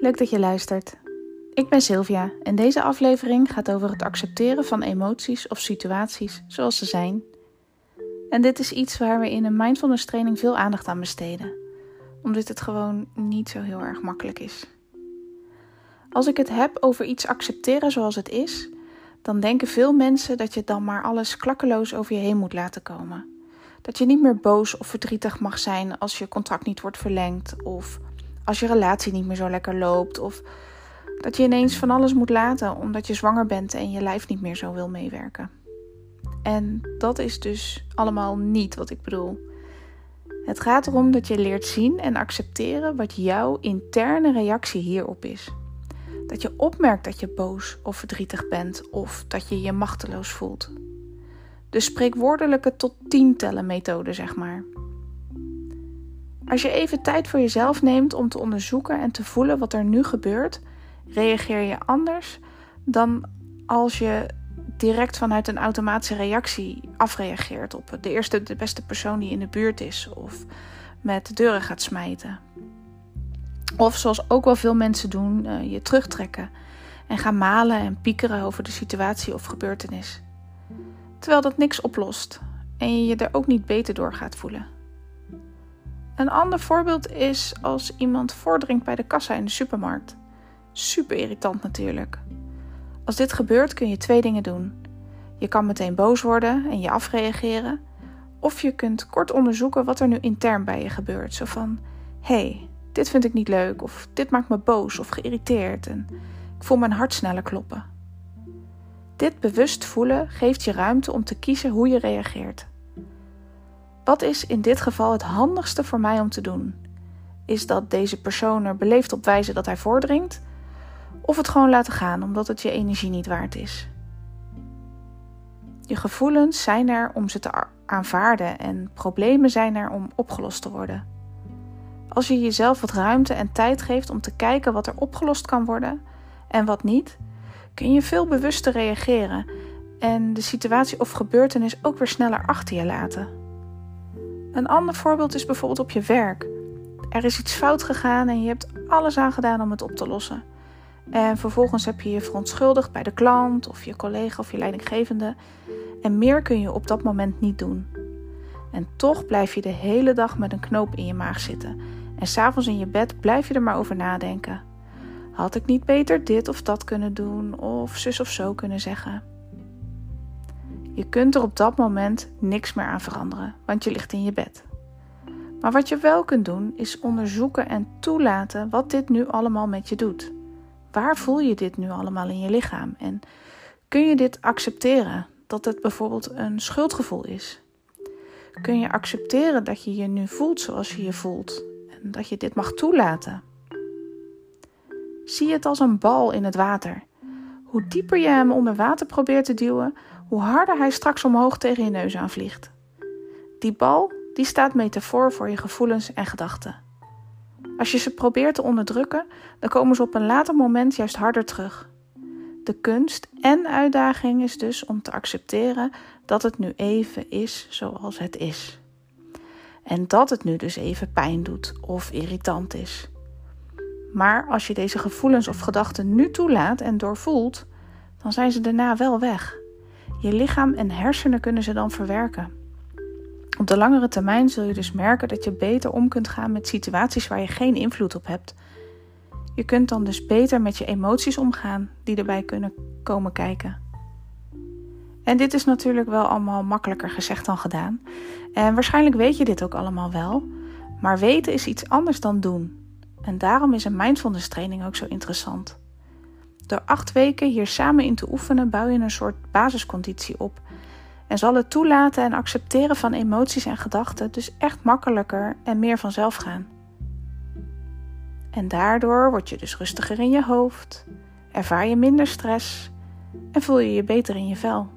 leuk dat je luistert. Ik ben Sylvia en deze aflevering gaat over het accepteren van emoties of situaties zoals ze zijn. En dit is iets waar we in een mindfulness training veel aandacht aan besteden, omdat het gewoon niet zo heel erg makkelijk is. Als ik het heb over iets accepteren zoals het is, dan denken veel mensen dat je dan maar alles klakkeloos over je heen moet laten komen. Dat je niet meer boos of verdrietig mag zijn als je contract niet wordt verlengd of als je relatie niet meer zo lekker loopt of dat je ineens van alles moet laten omdat je zwanger bent en je lijf niet meer zo wil meewerken. En dat is dus allemaal niet wat ik bedoel. Het gaat erom dat je leert zien en accepteren wat jouw interne reactie hierop is. Dat je opmerkt dat je boos of verdrietig bent of dat je je machteloos voelt. De spreekwoordelijke tot tien tellen methode, zeg maar. Als je even tijd voor jezelf neemt om te onderzoeken en te voelen wat er nu gebeurt, reageer je anders dan als je direct vanuit een automatische reactie afreageert op de eerste, de beste persoon die in de buurt is of met de deuren gaat smijten. Of zoals ook wel veel mensen doen, eh, je terugtrekken en gaan malen en piekeren over de situatie of gebeurtenis. Terwijl dat niks oplost en je je er ook niet beter door gaat voelen. Een ander voorbeeld is als iemand voordringt bij de kassa in de supermarkt. Super irritant natuurlijk. Als dit gebeurt kun je twee dingen doen. Je kan meteen boos worden en je afreageren. Of je kunt kort onderzoeken wat er nu intern bij je gebeurt. Zo van: hey, dit vind ik niet leuk. Of dit maakt me boos of geïrriteerd. En ik voel mijn hart sneller kloppen. Dit bewust voelen geeft je ruimte om te kiezen hoe je reageert. Wat is in dit geval het handigste voor mij om te doen? Is dat deze persoon er beleefd op wijzen dat hij voordringt? Of het gewoon laten gaan omdat het je energie niet waard is? Je gevoelens zijn er om ze te aanvaarden en problemen zijn er om opgelost te worden. Als je jezelf wat ruimte en tijd geeft om te kijken wat er opgelost kan worden en wat niet, kun je veel bewuster reageren en de situatie of gebeurtenis ook weer sneller achter je laten. Een ander voorbeeld is bijvoorbeeld op je werk. Er is iets fout gegaan en je hebt alles aan gedaan om het op te lossen. En vervolgens heb je je verontschuldigd bij de klant of je collega of je leidinggevende. En meer kun je op dat moment niet doen. En toch blijf je de hele dag met een knoop in je maag zitten. En s'avonds in je bed blijf je er maar over nadenken. Had ik niet beter dit of dat kunnen doen of zus of zo kunnen zeggen? Je kunt er op dat moment niks meer aan veranderen, want je ligt in je bed. Maar wat je wel kunt doen, is onderzoeken en toelaten wat dit nu allemaal met je doet. Waar voel je dit nu allemaal in je lichaam? En kun je dit accepteren? Dat het bijvoorbeeld een schuldgevoel is? Kun je accepteren dat je je nu voelt zoals je je voelt en dat je dit mag toelaten? Zie het als een bal in het water. Hoe dieper je hem onder water probeert te duwen, hoe harder hij straks omhoog tegen je neus aanvliegt. Die bal die staat metafoor voor je gevoelens en gedachten. Als je ze probeert te onderdrukken, dan komen ze op een later moment juist harder terug. De kunst en uitdaging is dus om te accepteren dat het nu even is zoals het is. En dat het nu dus even pijn doet of irritant is. Maar als je deze gevoelens of gedachten nu toelaat en doorvoelt, dan zijn ze daarna wel weg. Je lichaam en hersenen kunnen ze dan verwerken. Op de langere termijn zul je dus merken dat je beter om kunt gaan met situaties waar je geen invloed op hebt. Je kunt dan dus beter met je emoties omgaan die erbij kunnen komen kijken. En dit is natuurlijk wel allemaal makkelijker gezegd dan gedaan. En waarschijnlijk weet je dit ook allemaal wel. Maar weten is iets anders dan doen. En daarom is een mindfulness training ook zo interessant. Door acht weken hier samen in te oefenen bouw je een soort basisconditie op. En zal het toelaten en accepteren van emoties en gedachten dus echt makkelijker en meer vanzelf gaan. En daardoor word je dus rustiger in je hoofd, ervaar je minder stress en voel je je beter in je vel.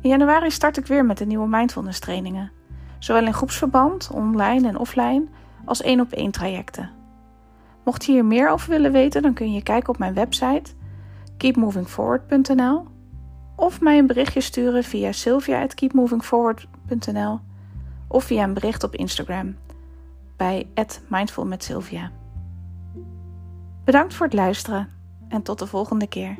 In januari start ik weer met de nieuwe mindfulness trainingen, zowel in groepsverband, online en offline, als één op één trajecten. Mocht je hier meer over willen weten, dan kun je kijken op mijn website keepmovingforward.nl of mij een berichtje sturen via sylvia@keepmovingforward.nl of via een bericht op Instagram bij @mindfulmetsylvia. Bedankt voor het luisteren en tot de volgende keer.